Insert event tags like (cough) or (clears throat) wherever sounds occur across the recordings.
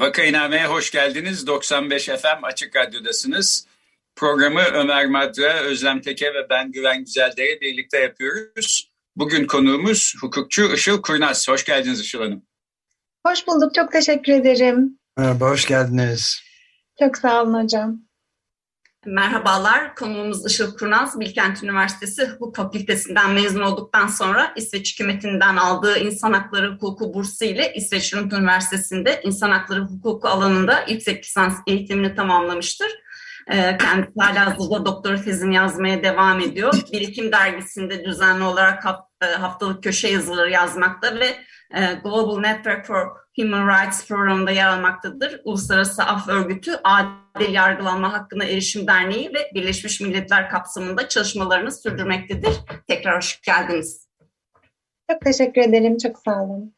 Vakainame'ye hoş geldiniz. 95 FM Açık Radyo'dasınız. Programı Ömer Madra, Özlem Teke ve ben Güven Güzeldere birlikte yapıyoruz. Bugün konuğumuz hukukçu Işıl Kurnaz. Hoş geldiniz Işıl Hanım. Hoş bulduk, çok teşekkür ederim. Merhaba, hoş geldiniz. Çok sağ olun hocam. Merhabalar, konuğumuz Işıl Kurnaz, Bilkent Üniversitesi Hukuk Fakültesinden mezun olduktan sonra İsveç hükümetinden aldığı insan hakları hukuku bursu ile İsveç Lund Üniversitesi'nde insan hakları hukuku alanında yüksek lisans eğitimini tamamlamıştır. Ee, kendisi hala hazırda doktora tezini yazmaya devam ediyor. Birikim dergisinde düzenli olarak e, haftalık köşe yazıları yazmakta ve Global Network for Human Rights Forum'da yer almaktadır. Uluslararası Af Örgütü Adil Yargılanma Hakkına Erişim Derneği ve Birleşmiş Milletler kapsamında çalışmalarını sürdürmektedir. Tekrar hoş geldiniz. Çok teşekkür ederim. Çok sağ olun.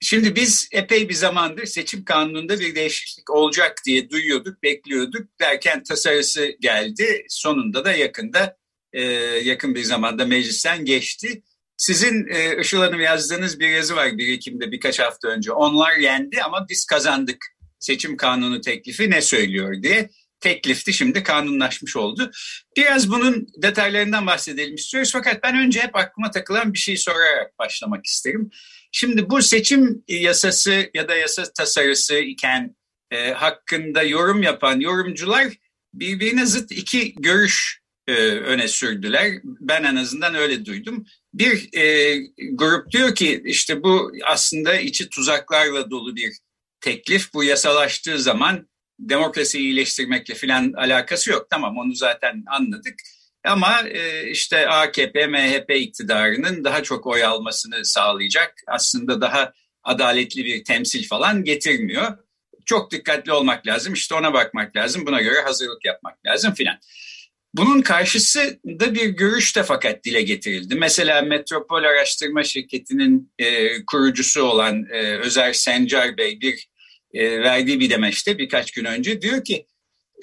Şimdi biz epey bir zamandır seçim kanununda bir değişiklik olacak diye duyuyorduk, bekliyorduk. Derken tasarısı geldi. Sonunda da yakında, e, yakın bir zamanda meclisten geçti. Sizin e, Işıl Hanım yazdığınız bir yazı var 1 Ekim'de birkaç hafta önce. Onlar yendi ama biz kazandık. Seçim kanunu teklifi ne söylüyor diye. Teklifti şimdi kanunlaşmış oldu. Biraz bunun detaylarından bahsedelim istiyoruz. Fakat ben önce hep aklıma takılan bir şey sorarak başlamak isterim. Şimdi bu seçim yasası ya da yasa tasarısı iken e, hakkında yorum yapan yorumcular birbirine zıt iki görüş e, öne sürdüler. Ben en azından öyle duydum. Bir e, grup diyor ki işte bu aslında içi tuzaklarla dolu bir teklif. Bu yasalaştığı zaman demokrasiyi iyileştirmekle filan alakası yok. Tamam onu zaten anladık. Ama e, işte AKP, MHP iktidarının daha çok oy almasını sağlayacak. Aslında daha adaletli bir temsil falan getirmiyor. Çok dikkatli olmak lazım. İşte ona bakmak lazım. Buna göre hazırlık yapmak lazım filan. Bunun karşısında bir görüş de fakat dile getirildi. Mesela Metropol Araştırma Şirketi'nin e, kurucusu olan e, Özer Sencar Bey bir e, verdiği bir demeçte birkaç gün önce diyor ki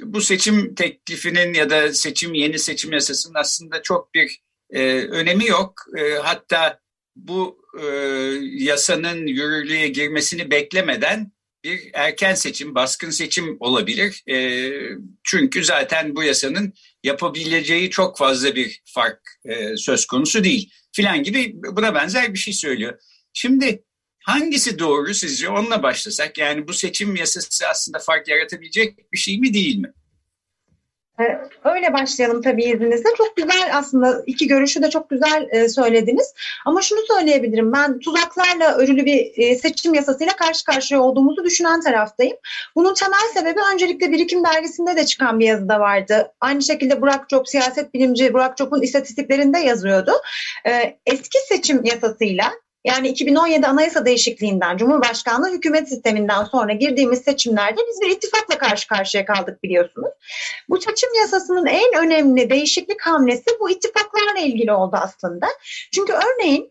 bu seçim teklifinin ya da seçim yeni seçim yasasının aslında çok bir e, önemi yok. E, hatta bu e, yasanın yürürlüğe girmesini beklemeden bir erken seçim, baskın seçim olabilir. E, çünkü zaten bu yasanın yapabileceği çok fazla bir fark e, söz konusu değil. Filan gibi buna benzer bir şey söylüyor. Şimdi hangisi doğru sizce? Onunla başlasak. Yani bu seçim yasası aslında fark yaratabilecek bir şey mi değil mi? Ee, öyle başlayalım tabii izninizle. Çok güzel aslında iki görüşü de çok güzel e, söylediniz. Ama şunu söyleyebilirim. Ben tuzaklarla örülü bir e, seçim yasasıyla karşı karşıya olduğumuzu düşünen taraftayım. Bunun temel sebebi öncelikle Birikim Dergisi'nde de çıkan bir yazıda vardı. Aynı şekilde Burak Çop, siyaset bilimci Burak Çop'un istatistiklerinde yazıyordu. Ee, eski seçim yasasıyla yani 2017 anayasa değişikliğinden, Cumhurbaşkanlığı hükümet sisteminden sonra girdiğimiz seçimlerde biz bir ittifakla karşı karşıya kaldık biliyorsunuz. Bu seçim yasasının en önemli değişiklik hamlesi bu ittifaklarla ilgili oldu aslında. Çünkü örneğin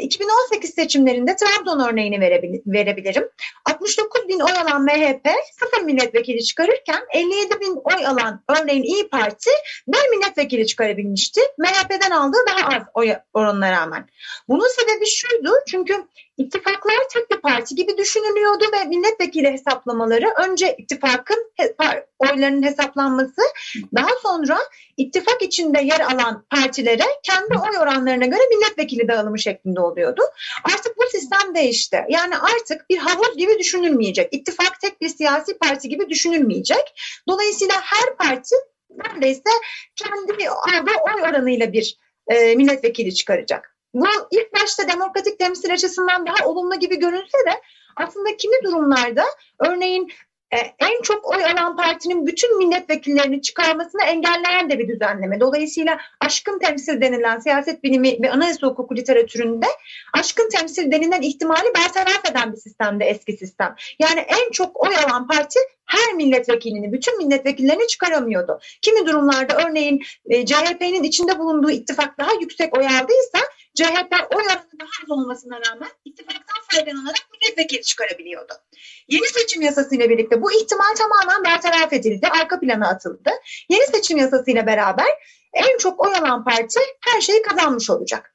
2018 e, seçimlerinde Trabzon örneğini verebilirim. 69 bin oy alan MHP sıfır milletvekili çıkarırken 57 bin oy alan örneğin İyi Parti bir milletvekili çıkarabilmişti. MHP'den aldığı daha az oy oranına rağmen. Bunun sebebi şuydu çünkü ittifaklar tek bir parti gibi düşünülüyordu ve milletvekili hesaplamaları önce ittifakın oylarının hesaplanması daha sonra ittifak içinde yer alan partilere kendi oy oranlarına göre milletvekili dağılımı şeklinde oluyordu. Artık bu sistem değişti. Yani artık bir havuz gibi düşünülmeyecek. İttifak tek bir siyasi parti gibi düşünülmeyecek. Dolayısıyla her parti neredeyse kendi aldığı oy oranıyla bir e, milletvekili çıkaracak. Bu ilk başta demokratik temsil açısından daha olumlu gibi görünse de aslında kimi durumlarda örneğin e, en çok oy alan partinin bütün milletvekillerini çıkarmasını engelleyen de bir düzenleme. Dolayısıyla aşkın temsil denilen siyaset bilimi ve anayasa hukuku literatüründe aşkın temsil denilen ihtimali bertaraf eden bir sistemde eski sistem. Yani en çok oy alan parti her milletvekilini, bütün milletvekillerini çıkaramıyordu. Kimi durumlarda örneğin e, CHP'nin içinde bulunduğu ittifak daha yüksek oy aldıysa CHP oy oranı daha az olmasına rağmen ittifaktan faydalanarak milletvekili çıkarabiliyordu. Yeni seçim yasasıyla birlikte bu ihtimal tamamen bertaraf edildi, arka plana atıldı. Yeni seçim yasasıyla beraber en çok oy alan parti her şeyi kazanmış olacak.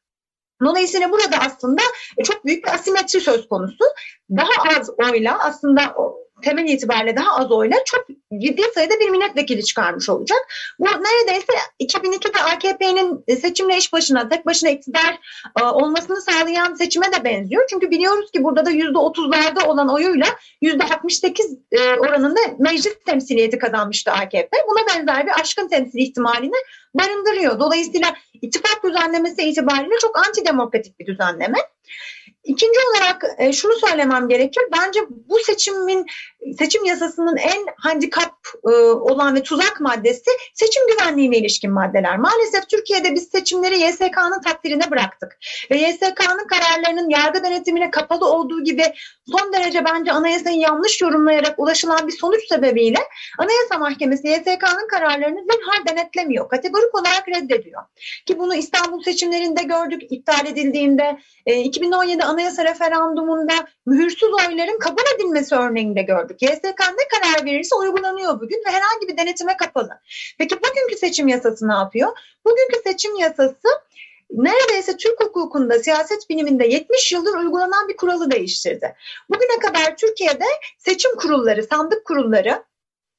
Dolayısıyla burada aslında çok büyük bir asimetri söz konusu. Daha az oyla aslında temel itibariyle daha az oyla çok ciddi sayıda bir milletvekili çıkarmış olacak. Bu neredeyse 2002'de AKP'nin seçimle iş başına, tek başına iktidar e, olmasını sağlayan seçime de benziyor. Çünkü biliyoruz ki burada da %30'larda olan oyuyla %68 e, oranında meclis temsiliyeti kazanmıştı AKP. Buna benzer bir aşkın temsil ihtimalini barındırıyor. Dolayısıyla ittifak düzenlemesi itibariyle çok antidemokratik bir düzenleme. İkinci olarak e, şunu söylemem gerekir. Bence bu seçimin seçim yasasının en handikap e, olan ve tuzak maddesi seçim güvenliğine ilişkin maddeler. Maalesef Türkiye'de biz seçimleri YSK'nın takdirine bıraktık. Ve YSK'nın kararlarının yargı denetimine kapalı olduğu gibi son derece bence anayasayı yanlış yorumlayarak ulaşılan bir sonuç sebebiyle Anayasa Mahkemesi YSK'nın kararlarını zinhar denetlemiyor. Kategorik olarak reddediyor. Ki bunu İstanbul seçimlerinde gördük iptal edildiğinde. E, 2017 Anayasa referandumunda mühürsüz oyların kabul edilmesi örneğinde gördük. YSK ne karar verirse uygulanıyor bugün ve herhangi bir denetime kapalı. Peki bugünkü seçim yasası ne yapıyor? Bugünkü seçim yasası neredeyse Türk hukukunda, siyaset biliminde 70 yıldır uygulanan bir kuralı değiştirdi. Bugüne kadar Türkiye'de seçim kurulları, sandık kurulları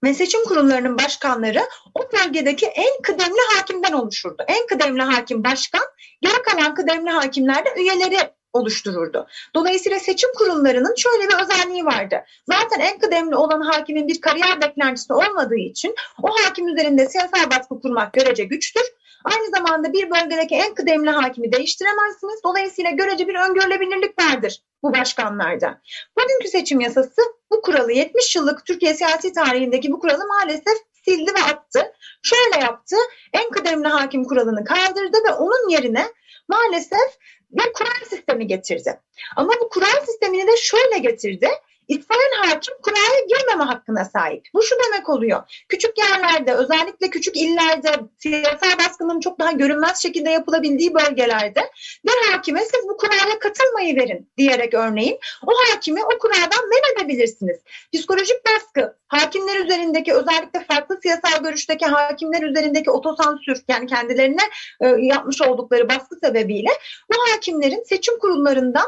ve seçim kurullarının başkanları o bölgedeki en kıdemli hakimden oluşurdu. En kıdemli hakim başkan, geri kalan kıdemli hakimler de üyeleri oluştururdu. Dolayısıyla seçim kurullarının şöyle bir özelliği vardı. Zaten en kıdemli olan hakimin bir kariyer beklentisi olmadığı için o hakim üzerinde siyasal baskı kurmak görece güçtür. Aynı zamanda bir bölgedeki en kıdemli hakimi değiştiremezsiniz. Dolayısıyla görece bir öngörülebilirlik vardır bu başkanlarda. Bugünkü seçim yasası bu kuralı 70 yıllık Türkiye siyasi tarihindeki bu kuralı maalesef sildi ve attı. Şöyle yaptı. En kıdemli hakim kuralını kaldırdı ve onun yerine maalesef bir kural sistemi getirdi. Ama bu kural sistemini de şöyle getirdi. İsteyen hakim kuraya girmeme hakkına sahip. Bu şu demek oluyor. Küçük yerlerde özellikle küçük illerde siyasal baskının çok daha görünmez şekilde yapılabildiği bölgelerde bir hakime siz bu kuraya katılmayı verin diyerek örneğin o hakimi o kuraldan men edebilirsiniz. Psikolojik baskı hakimler üzerindeki özellikle farklı siyasal görüşteki hakimler üzerindeki otosansür yani kendilerine e, yapmış oldukları baskı sebebiyle bu hakimlerin seçim kurullarından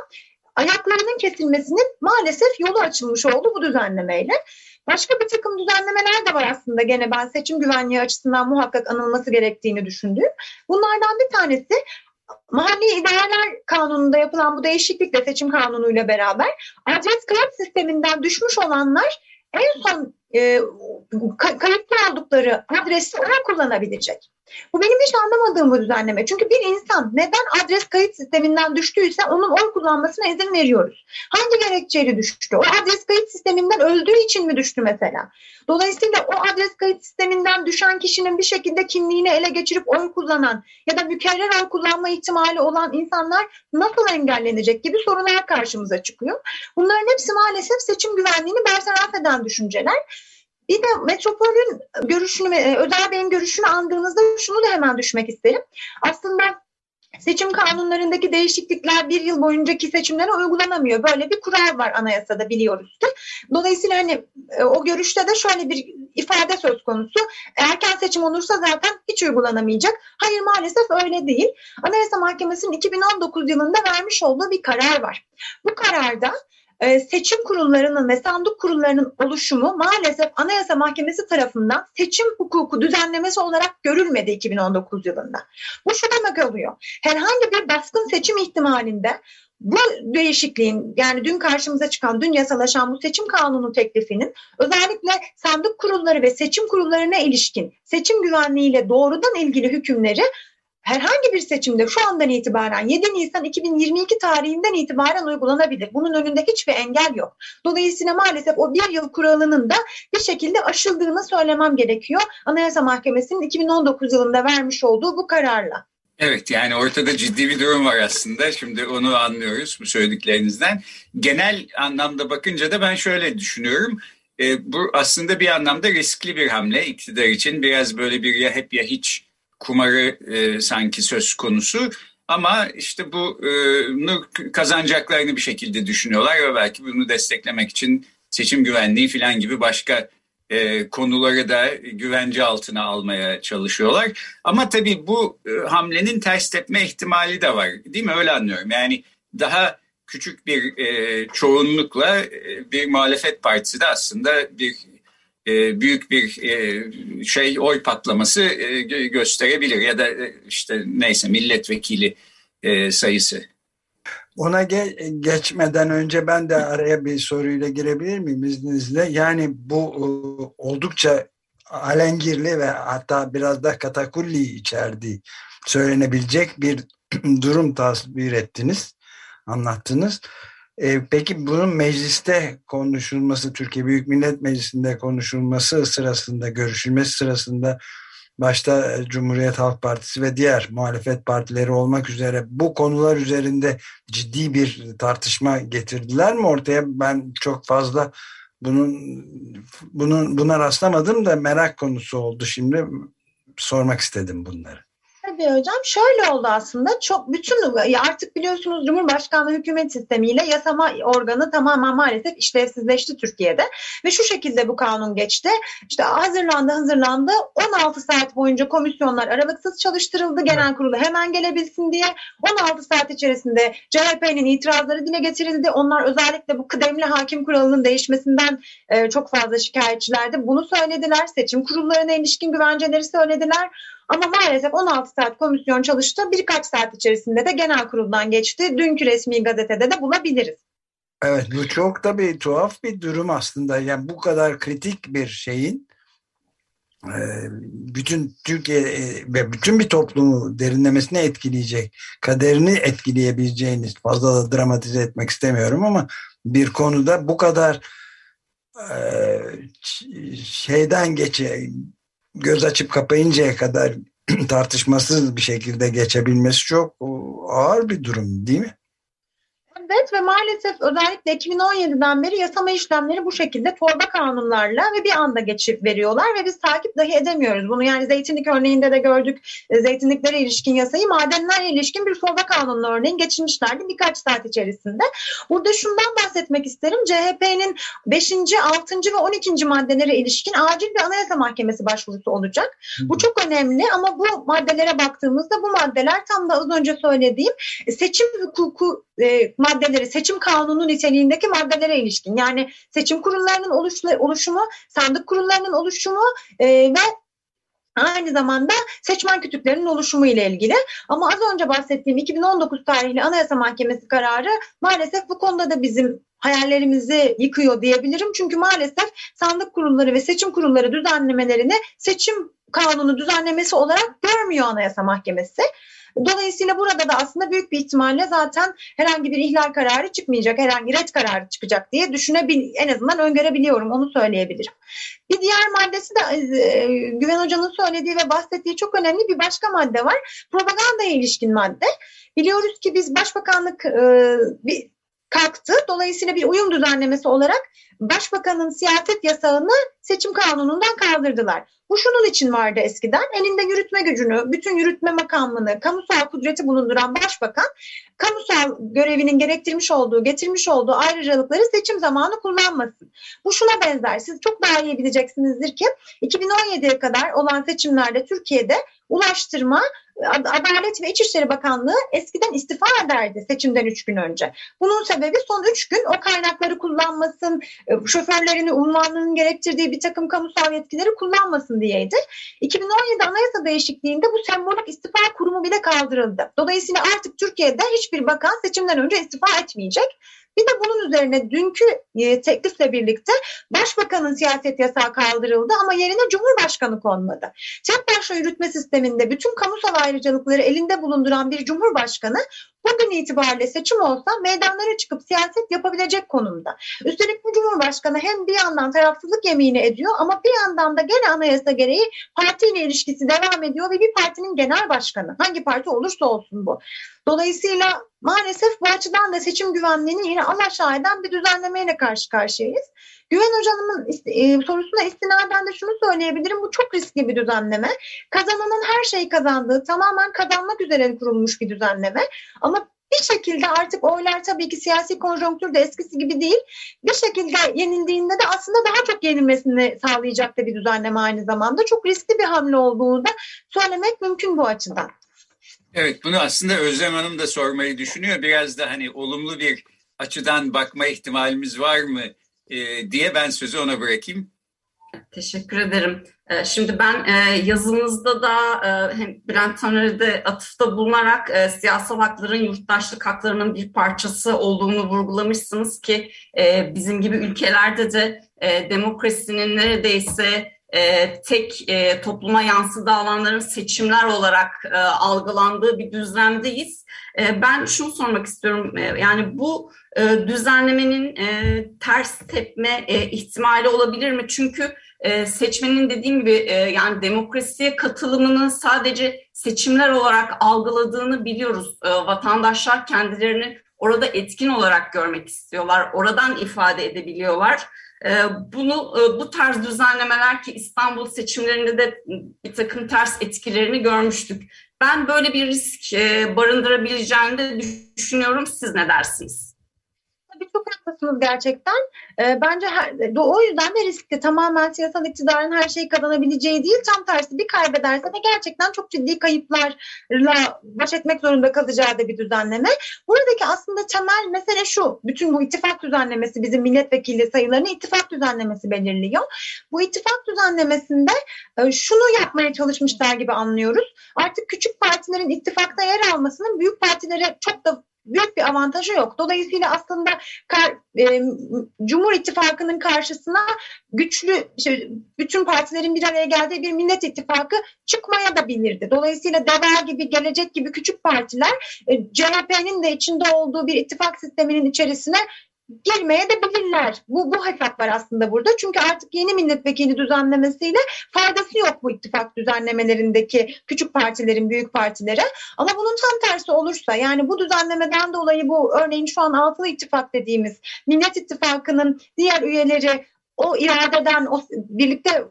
ayaklarının kesilmesinin maalesef yolu açılmış oldu bu düzenlemeyle. Başka bir takım düzenlemeler de var aslında gene ben seçim güvenliği açısından muhakkak anılması gerektiğini düşündüğüm. Bunlardan bir tanesi Mahalli İdareler Kanunu'nda yapılan bu değişiklikle seçim kanunuyla beraber adres kayıt sisteminden düşmüş olanlar en son e, kayıtlı oldukları adresi ona kullanabilecek. Bu benim hiç anlamadığım bu düzenleme. Çünkü bir insan neden adres kayıt sisteminden düştüyse onun oy kullanmasına izin veriyoruz. Hangi gerekçeyle düştü? O adres kayıt sisteminden öldüğü için mi düştü mesela? Dolayısıyla o adres kayıt sisteminden düşen kişinin bir şekilde kimliğini ele geçirip oy kullanan ya da mükerrer oy kullanma ihtimali olan insanlar nasıl engellenecek gibi sorular karşımıza çıkıyor. Bunların hepsi maalesef seçim güvenliğini bertaraf eden düşünceler. Bir de metropolün görüşünü, e, Özel Bey'in görüşünü andığınızda şunu da hemen düşmek isterim. Aslında Seçim kanunlarındaki değişiklikler bir yıl boyuncaki seçimlere uygulanamıyor. Böyle bir kural var anayasada biliyoruz ki. Dolayısıyla hani e, o görüşte de şöyle bir ifade söz konusu. Erken seçim olursa zaten hiç uygulanamayacak. Hayır maalesef öyle değil. Anayasa Mahkemesi'nin 2019 yılında vermiş olduğu bir karar var. Bu kararda ee, seçim kurullarının ve sandık kurullarının oluşumu maalesef Anayasa Mahkemesi tarafından seçim hukuku düzenlemesi olarak görülmedi 2019 yılında. Bu şu demek oluyor. Herhangi bir baskın seçim ihtimalinde bu değişikliğin yani dün karşımıza çıkan, dün yasalaşan bu seçim kanunu teklifinin özellikle sandık kurulları ve seçim kurullarına ilişkin seçim güvenliğiyle doğrudan ilgili hükümleri herhangi bir seçimde şu andan itibaren 7 Nisan 2022 tarihinden itibaren uygulanabilir. Bunun önünde hiçbir engel yok. Dolayısıyla maalesef o bir yıl kuralının da bir şekilde aşıldığını söylemem gerekiyor. Anayasa Mahkemesi'nin 2019 yılında vermiş olduğu bu kararla. Evet yani ortada ciddi bir durum var aslında. Şimdi onu anlıyoruz bu söylediklerinizden. Genel anlamda bakınca da ben şöyle düşünüyorum. E, bu aslında bir anlamda riskli bir hamle iktidar için. Biraz böyle bir ya hep ya hiç kumarı e, sanki söz konusu. Ama işte bunu e, kazanacaklarını bir şekilde düşünüyorlar ve belki bunu desteklemek için seçim güvenliği falan gibi başka e, konuları da güvence altına almaya çalışıyorlar. Ama tabii bu e, hamlenin ters tepme ihtimali de var değil mi? Öyle anlıyorum. Yani daha küçük bir e, çoğunlukla e, bir muhalefet partisi de aslında bir büyük bir e, şey oy patlaması e, gösterebilir ya da e, işte neyse milletvekili e, sayısı. Ona ge geçmeden önce ben de araya bir soruyla girebilir miyim izninizle? Yani bu e, oldukça alengirli ve hatta biraz da katakulli içerdiği söylenebilecek bir (clears throat) durum tasvir ettiniz, anlattınız. E, peki bunun mecliste konuşulması, Türkiye Büyük Millet Meclisi'nde konuşulması sırasında, görüşülmesi sırasında başta e, Cumhuriyet Halk Partisi ve diğer muhalefet partileri olmak üzere bu konular üzerinde ciddi bir tartışma getirdiler mi ortaya? Ben çok fazla bunun bunun buna rastlamadım da merak konusu oldu şimdi sormak istedim bunları. Tabii hocam şöyle oldu aslında çok bütün artık biliyorsunuz Cumhurbaşkanlığı hükümet sistemiyle yasama organı tamamen maalesef işlevsizleşti Türkiye'de ve şu şekilde bu kanun geçti. İşte hazırlandı hazırlandı 16 saat boyunca komisyonlar aralıksız çalıştırıldı genel kurulu hemen gelebilsin diye 16 saat içerisinde CHP'nin itirazları dile getirildi. Onlar özellikle bu kıdemli hakim kuralının değişmesinden e, çok fazla şikayetçilerdi. Bunu söylediler. Seçim kurullarına ilişkin güvenceleri söylediler. Ama maalesef 16 saat komisyon çalıştı. Birkaç saat içerisinde de genel kuruldan geçti. Dünkü resmi gazetede de bulabiliriz. Evet bu çok da bir tuhaf bir durum aslında. Yani bu kadar kritik bir şeyin e, bütün Türkiye e, ve bütün bir toplumu derinlemesine etkileyecek, kaderini etkileyebileceğiniz fazla da dramatize etmek istemiyorum ama bir konuda bu kadar e, şeyden geçe göz açıp kapayıncaya kadar (clears throat) tartışmasız bir şekilde geçebilmesi çok ağır bir durum değil mi? Evet ve maalesef özellikle 2017'den beri yasama işlemleri bu şekilde torba kanunlarla ve bir anda geçip veriyorlar ve biz takip dahi edemiyoruz. Bunu yani zeytinlik örneğinde de gördük. E, zeytinliklere ilişkin yasayı madenlerle ilişkin bir torba kanunlu örneğin geçirmişlerdi birkaç saat içerisinde. Burada şundan bahsetmek isterim. CHP'nin 5. 6. ve 12. maddelere ilişkin acil bir anayasa mahkemesi başvurusu olacak. Bu çok önemli ama bu maddelere baktığımızda bu maddeler tam da az önce söylediğim seçim hukuku e, maddeleri, seçim kanunu niteliğindeki maddelere ilişkin. Yani seçim kurullarının oluşumu, sandık kurullarının oluşumu e, ve Aynı zamanda seçmen kütüklerinin oluşumu ile ilgili. Ama az önce bahsettiğim 2019 tarihli Anayasa Mahkemesi kararı maalesef bu konuda da bizim hayallerimizi yıkıyor diyebilirim. Çünkü maalesef sandık kurulları ve seçim kurulları düzenlemelerini seçim kanunu düzenlemesi olarak görmüyor Anayasa Mahkemesi. Dolayısıyla burada da aslında büyük bir ihtimalle zaten herhangi bir ihlal kararı çıkmayacak, herhangi red kararı çıkacak diye düşünebil en azından öngörebiliyorum, onu söyleyebilirim. Bir diğer maddesi de e, Güven Hoca'nın söylediği ve bahsettiği çok önemli bir başka madde var. Propagandaya ilişkin madde. Biliyoruz ki biz Başbakanlık e, bir kalktı. Dolayısıyla bir uyum düzenlemesi olarak başbakanın siyaset yasağını seçim kanunundan kaldırdılar. Bu şunun için vardı eskiden. Elinde yürütme gücünü, bütün yürütme makamını, kamusal kudreti bulunduran başbakan kamusal görevinin gerektirmiş olduğu, getirmiş olduğu ayrıcalıkları seçim zamanı kullanmasın. Bu şuna benzer. Siz çok daha iyi bileceksinizdir ki 2017'ye kadar olan seçimlerde Türkiye'de ulaştırma Adalet ve İçişleri Bakanlığı eskiden istifa ederdi seçimden üç gün önce. Bunun sebebi son üç gün o kaynakları kullanmasın, e, şoförlerini unvanının gerektirdiği bir takım kamusal yetkileri kullanmasın diyeydi. 2017 anayasa değişikliğinde bu sembolik istifa kurumu bile kaldırıldı. Dolayısıyla artık Türkiye'de hiçbir bakan seçimden önce istifa etmeyecek. Bir de bunun üzerine dünkü e, teklifle birlikte başbakanın siyaset yasağı kaldırıldı ama yerine cumhurbaşkanı konmadı. Tek başına yürütme sisteminde bütün kamusal ayrıcalıkları elinde bulunduran bir cumhurbaşkanı bugün itibariyle seçim olsa meydanlara çıkıp siyaset yapabilecek konumda. Üstelik bu Cumhurbaşkanı hem bir yandan tarafsızlık yemini ediyor ama bir yandan da gene anayasa gereği partiyle ilişkisi devam ediyor ve bir partinin genel başkanı. Hangi parti olursa olsun bu. Dolayısıyla maalesef bu açıdan da seçim güvenliğini yine alaşağı eden bir düzenlemeyle karşı karşıyayız. Güven Hocam'ın e, sorusuna istinaden de şunu söyleyebilirim. Bu çok riskli bir düzenleme. Kazananın her şeyi kazandığı, tamamen kazanmak üzere kurulmuş bir düzenleme. Ama bir şekilde artık oylar tabii ki siyasi konjonktürde eskisi gibi değil. Bir şekilde yenildiğinde de aslında daha çok yenilmesini sağlayacak da bir düzenleme aynı zamanda. Çok riskli bir hamle olduğunu da söylemek mümkün bu açıdan. Evet bunu aslında Özlem Hanım da sormayı düşünüyor. Biraz da hani olumlu bir açıdan bakma ihtimalimiz var mı e, diye ben sözü ona bırakayım. Teşekkür ederim. E, şimdi ben e, yazınızda da hem Bülent Taner'de atıfta bulunarak siyasal hakların yurttaşlık haklarının bir parçası olduğunu vurgulamışsınız ki bizim gibi ülkelerde de demokrasinin neredeyse tek topluma yansıdığı alanların seçimler olarak algılandığı bir düzlemdeyiz. ben şunu sormak istiyorum. yani bu e, düzenlemenin e, ters tepme e, ihtimali olabilir mi? Çünkü e, seçmenin dediğim gibi e, yani demokrasiye katılımını sadece seçimler olarak algıladığını biliyoruz. E, vatandaşlar kendilerini orada etkin olarak görmek istiyorlar. Oradan ifade edebiliyorlar. E, bunu e, bu tarz düzenlemeler ki İstanbul seçimlerinde de bir takım ters etkilerini görmüştük. Ben böyle bir risk e, barındırabileceğini de düşünüyorum. Siz ne dersiniz? Çok haklısınız gerçekten. E, bence her, o yüzden de riskli. Tamamen siyasal iktidarın her şeyi kazanabileceği değil. Tam tersi bir kaybederse de gerçekten çok ciddi kayıplarla baş etmek zorunda kalacağı da bir düzenleme. Buradaki aslında temel mesele şu. Bütün bu ittifak düzenlemesi bizim milletvekili sayılarını ittifak düzenlemesi belirliyor. Bu ittifak düzenlemesinde e, şunu yapmaya çalışmışlar gibi anlıyoruz. Artık küçük partilerin ittifakta yer almasının büyük partilere çok da büyük bir avantajı yok. Dolayısıyla aslında kar, e, Cumhur İttifakı'nın karşısına güçlü bütün partilerin bir araya geldiği bir Millet İttifakı çıkmaya da bilirdi. Dolayısıyla DEVA gibi, Gelecek gibi küçük partiler e, CHP'nin de içinde olduğu bir ittifak sisteminin içerisine girmeye de bilirler. Bu, bu hesap var aslında burada. Çünkü artık yeni milletvekili düzenlemesiyle faydası yok bu ittifak düzenlemelerindeki küçük partilerin büyük partilere. Ama bunun tam tersi olursa yani bu düzenlemeden dolayı bu örneğin şu an altılı ittifak dediğimiz Millet İttifakı'nın diğer üyeleri o iradeden, o birlikte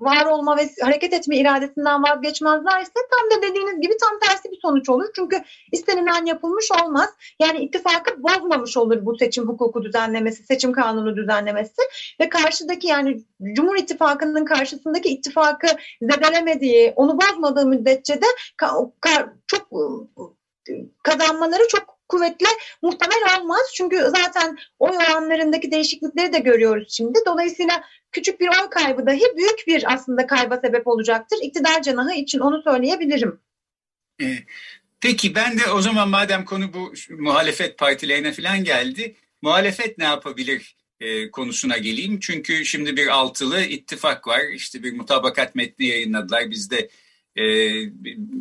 var olma ve hareket etme iradesinden vazgeçmezlerse tam da dediğiniz gibi tam tersi bir sonuç olur. Çünkü istenilen yapılmış olmaz. Yani ittifakı bozmamış olur bu seçim hukuku düzenlemesi, seçim kanunu düzenlemesi ve karşıdaki yani Cumhur İttifakı'nın karşısındaki ittifakı zedelemediği, onu bozmadığı müddetçe de çok kazanmaları çok kuvvetle muhtemel olmaz. Çünkü zaten oy oranlarındaki değişiklikleri de görüyoruz şimdi. Dolayısıyla küçük bir oy kaybı dahi büyük bir aslında kayba sebep olacaktır. İktidar cenahı için onu söyleyebilirim. Ee, peki ben de o zaman madem konu bu muhalefet partilerine falan geldi. Muhalefet ne yapabilir e, konusuna geleyim. Çünkü şimdi bir altılı ittifak var. İşte bir mutabakat metni yayınladılar. Biz de e,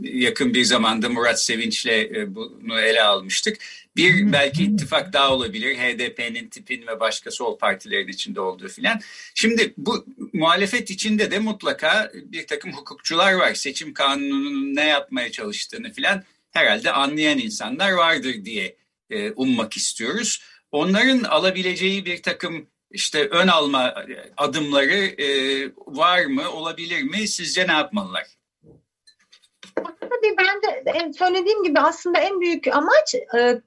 yakın bir zamanda Murat Sevinç'le e, bunu ele almıştık. Bir belki ittifak daha olabilir. HDP'nin, tipin ve başka sol partilerin içinde olduğu filan. Şimdi bu muhalefet içinde de mutlaka bir takım hukukçular var. Seçim kanununun ne yapmaya çalıştığını filan herhalde anlayan insanlar vardır diye e, ummak istiyoruz. Onların alabileceği bir takım işte ön alma adımları e, var mı, olabilir mi? Sizce ne yapmalılar? Tabii ben de söylediğim gibi aslında en büyük amaç e,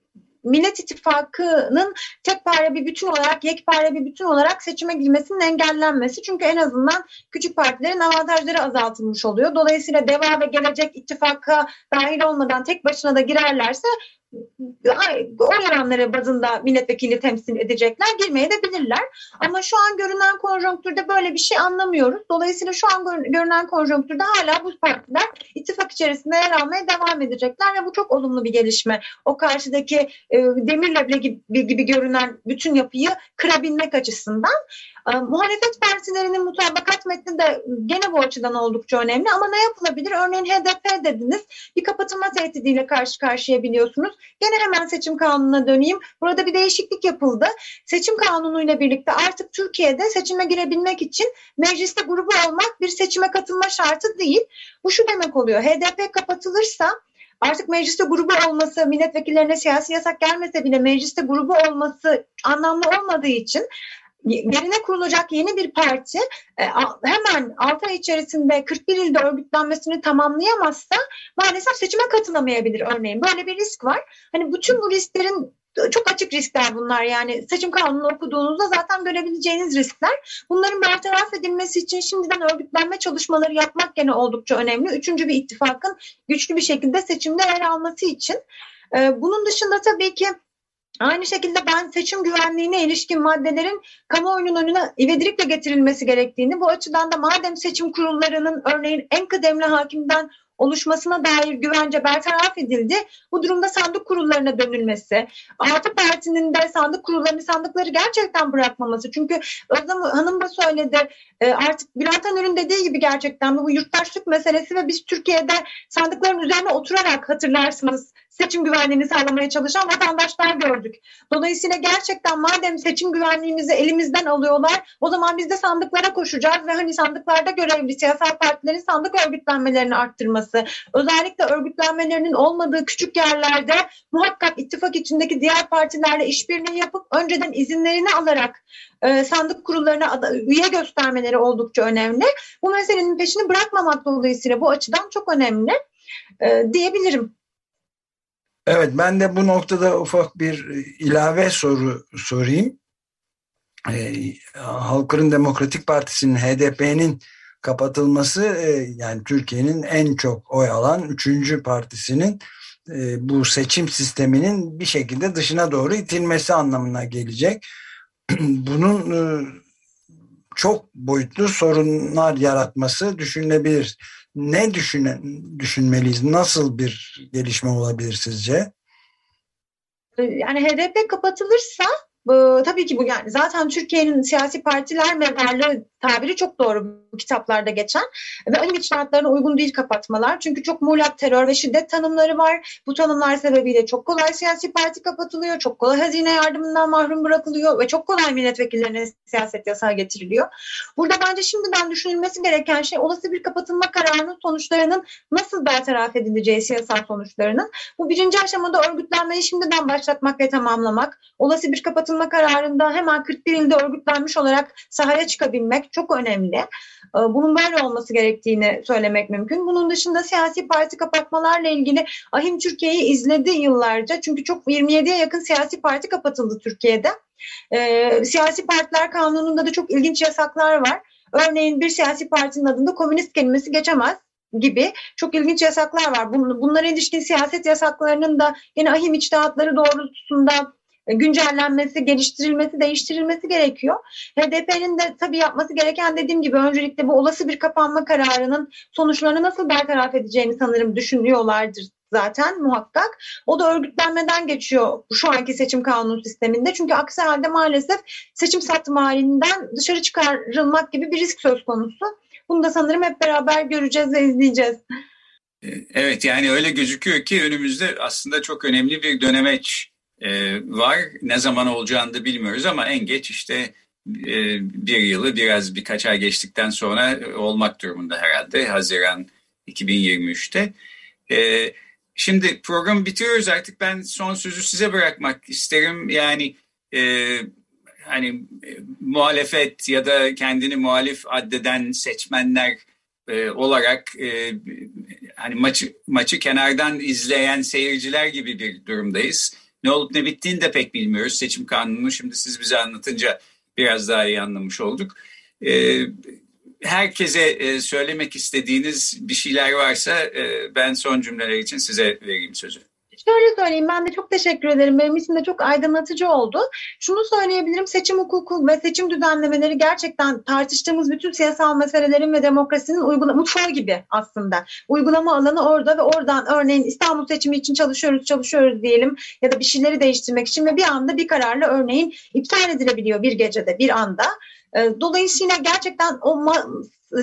Millet İttifakı'nın tek pare bir bütün olarak, yekpare bir bütün olarak seçime girmesinin engellenmesi. Çünkü en azından küçük partilerin avantajları azaltılmış oluyor. Dolayısıyla DEVA ve Gelecek İttifak'a dahil olmadan tek başına da girerlerse o oranları bazında milletvekili temsil edecekler, girmeye de bilirler. Ama şu an görünen konjonktürde böyle bir şey anlamıyoruz. Dolayısıyla şu an görünen konjonktürde hala bu partiler ittifak içerisinde yer almaya devam edecekler ve bu çok olumlu bir gelişme. O karşıdaki e, demir leblebi gibi, gibi görünen bütün yapıyı kırabilmek açısından. E, muhalefet partilerinin mutabakat metni de gene bu açıdan oldukça önemli ama ne yapılabilir? Örneğin HDP dediniz. Bir kapatılma tehdidiyle karşı karşıya biliyorsunuz. Gene hemen seçim kanununa döneyim. Burada bir değişiklik yapıldı. Seçim kanunuyla birlikte artık Türkiye'de seçime girebilmek için mecliste grubu olmak bir seçime katılma şartı değil. Bu şu demek oluyor. HDP kapatılırsa artık mecliste grubu olması, milletvekillerine siyasi yasak gelmese bile mecliste grubu olması anlamlı olmadığı için yerine kurulacak yeni bir parti e, hemen 6 ay içerisinde 41 ilde örgütlenmesini tamamlayamazsa maalesef seçime katılamayabilir örneğin. Böyle bir risk var. Hani bütün bu risklerin çok açık riskler bunlar yani seçim kanunu okuduğunuzda zaten görebileceğiniz riskler. Bunların bertaraf edilmesi için şimdiden örgütlenme çalışmaları yapmak gene oldukça önemli. Üçüncü bir ittifakın güçlü bir şekilde seçimde yer alması için. E, bunun dışında tabii ki Aynı şekilde ben seçim güvenliğine ilişkin maddelerin kamuoyunun önüne ivedilikle getirilmesi gerektiğini, bu açıdan da madem seçim kurullarının örneğin en kıdemli hakimden oluşmasına dair güvence bertaraf edildi. Bu durumda sandık kurullarına dönülmesi, altı partinin de sandık kurullarını sandıkları gerçekten bırakmaması. Çünkü Özlem Hanım da söyledi e, artık Bülent Hanör'ün dediği gibi gerçekten bu yurttaşlık meselesi ve biz Türkiye'de sandıkların üzerine oturarak hatırlarsınız seçim güvenliğini sağlamaya çalışan vatandaşlar gördük. Dolayısıyla gerçekten madem seçim güvenliğimizi elimizden alıyorlar o zaman biz de sandıklara koşacağız ve hani sandıklarda görevli siyasal partilerin sandık örgütlenmelerini arttırması, özellikle örgütlenmelerinin olmadığı küçük yerlerde muhakkak ittifak içindeki diğer partilerle işbirliği yapıp önceden izinlerini alarak e, sandık kurullarına üye göstermeleri oldukça önemli. Bu meselenin peşini bırakmamak dolayısıyla bu açıdan çok önemli e, diyebilirim. Evet ben de bu noktada ufak bir ilave soru sorayım. Ee, Halkların Demokratik Partisi'nin HDP'nin kapatılması e, yani Türkiye'nin en çok oy alan üçüncü partisinin e, bu seçim sisteminin bir şekilde dışına doğru itilmesi anlamına gelecek. (clears throat) Bunun e, çok boyutlu sorunlar yaratması düşünülebilir ne düşünen, düşünmeliyiz? Nasıl bir gelişme olabilir sizce? Yani HDP kapatılırsa bu, tabii ki bu yani zaten Türkiye'nin siyasi partiler mezarlığı tabiri çok doğru bu kitaplarda geçen ve aynı şartlarına uygun değil kapatmalar. Çünkü çok muğlak terör ve şiddet tanımları var. Bu tanımlar sebebiyle çok kolay siyasi parti kapatılıyor, çok kolay hazine yardımından mahrum bırakılıyor ve çok kolay milletvekillerine siyaset yasağı getiriliyor. Burada bence şimdiden düşünülmesi gereken şey olası bir kapatılma kararının sonuçlarının nasıl bertaraf edileceği siyasal sonuçlarının. Bu birinci aşamada örgütlenmeyi şimdiden başlatmak ve tamamlamak. Olası bir kapatılma kararında hemen 41 ilde örgütlenmiş olarak sahaya çıkabilmek çok önemli. Ee, bunun böyle olması gerektiğini söylemek mümkün. Bunun dışında siyasi parti kapatmalarla ilgili Ahim Türkiye'yi izledi yıllarca. Çünkü çok 27'ye yakın siyasi parti kapatıldı Türkiye'de. Ee, siyasi partiler kanununda da çok ilginç yasaklar var. Örneğin bir siyasi partinin adında komünist kelimesi geçemez gibi çok ilginç yasaklar var. Bunlara ilişkin siyaset yasaklarının da yine ahim içtihatları doğrultusunda güncellenmesi, geliştirilmesi, değiştirilmesi gerekiyor. HDP'nin de tabii yapması gereken dediğim gibi öncelikle bu olası bir kapanma kararının sonuçlarını nasıl bertaraf edeceğini sanırım düşünüyorlardır zaten muhakkak. O da örgütlenmeden geçiyor şu anki seçim kanunu sisteminde. Çünkü aksi halde maalesef seçim satım halinden dışarı çıkarılmak gibi bir risk söz konusu. Bunu da sanırım hep beraber göreceğiz ve izleyeceğiz. Evet yani öyle gözüküyor ki önümüzde aslında çok önemli bir dönemeç e, var. Ne zaman olacağını da bilmiyoruz ama en geç işte e, bir yılı biraz birkaç ay geçtikten sonra olmak durumunda herhalde Haziran 2023'te. E, şimdi programı bitiriyoruz artık ben son sözü size bırakmak isterim. Yani e, hani e, muhalefet ya da kendini muhalif addeden seçmenler e, olarak e, hani maçı maçı kenardan izleyen seyirciler gibi bir durumdayız ne olup ne bittiğini de pek bilmiyoruz. Seçim kanununu şimdi siz bize anlatınca biraz daha iyi anlamış olduk. Ee, herkese e, söylemek istediğiniz bir şeyler varsa e, ben son cümleler için size vereyim sözü. Şöyle söyleyeyim ben de çok teşekkür ederim. Benim için de çok aydınlatıcı oldu. Şunu söyleyebilirim seçim hukuku ve seçim düzenlemeleri gerçekten tartıştığımız bütün siyasal meselelerin ve demokrasinin uygula mutfağı gibi aslında. Uygulama alanı orada ve oradan örneğin İstanbul seçimi için çalışıyoruz çalışıyoruz diyelim ya da bir şeyleri değiştirmek için ve bir anda bir kararla örneğin iptal edilebiliyor bir gecede bir anda. Ee, dolayısıyla gerçekten o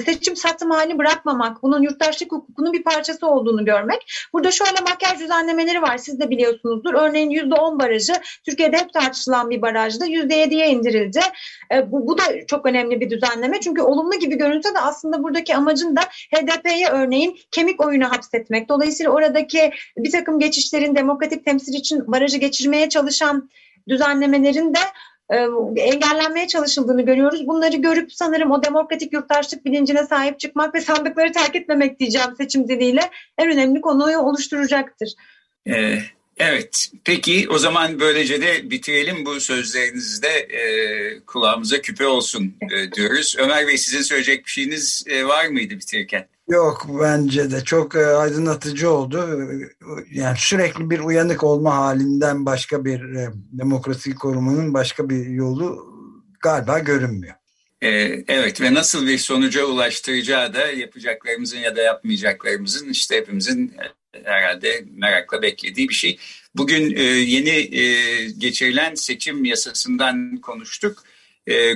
seçim satım hali bırakmamak, bunun yurttaşlık hukukunun bir parçası olduğunu görmek. Burada şöyle makyaj düzenlemeleri var siz de biliyorsunuzdur. Örneğin %10 barajı Türkiye'de hep tartışılan bir barajda %7'ye indirildi. E, bu, bu da çok önemli bir düzenleme. Çünkü olumlu gibi görünse de aslında buradaki amacın da HDP'ye örneğin kemik oyunu hapsetmek. Dolayısıyla oradaki bir takım geçişlerin demokratik temsil için barajı geçirmeye çalışan düzenlemelerin de engellenmeye çalışıldığını görüyoruz. Bunları görüp sanırım o demokratik yurttaşlık bilincine sahip çıkmak ve sandıkları terk etmemek diyeceğim seçim diliyle en önemli konuyu oluşturacaktır. Ee, evet, peki o zaman böylece de bitirelim bu sözlerinizde e, kulağımıza küpe olsun e, diyoruz. Ömer Bey sizin söyleyecek bir şeyiniz e, var mıydı bitirirken? Yok bence de çok e, aydınlatıcı oldu. Yani sürekli bir uyanık olma halinden başka bir e, demokrasi korumanın başka bir yolu galiba görünmüyor. E, evet ve nasıl bir sonuca ulaştıracağı da yapacaklarımızın ya da yapmayacaklarımızın işte hepimizin herhalde merakla beklediği bir şey. Bugün yeni geçirilen seçim yasasından konuştuk.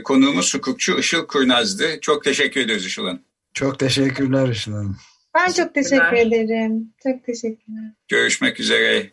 Konuğumuz hukukçu Işıl Kurnaz'dı. Çok teşekkür ediyoruz Işıl Hanım. Çok teşekkürler Işıl Hanım. Ben çok teşekkür ederim. Çok teşekkürler. Görüşmek üzere.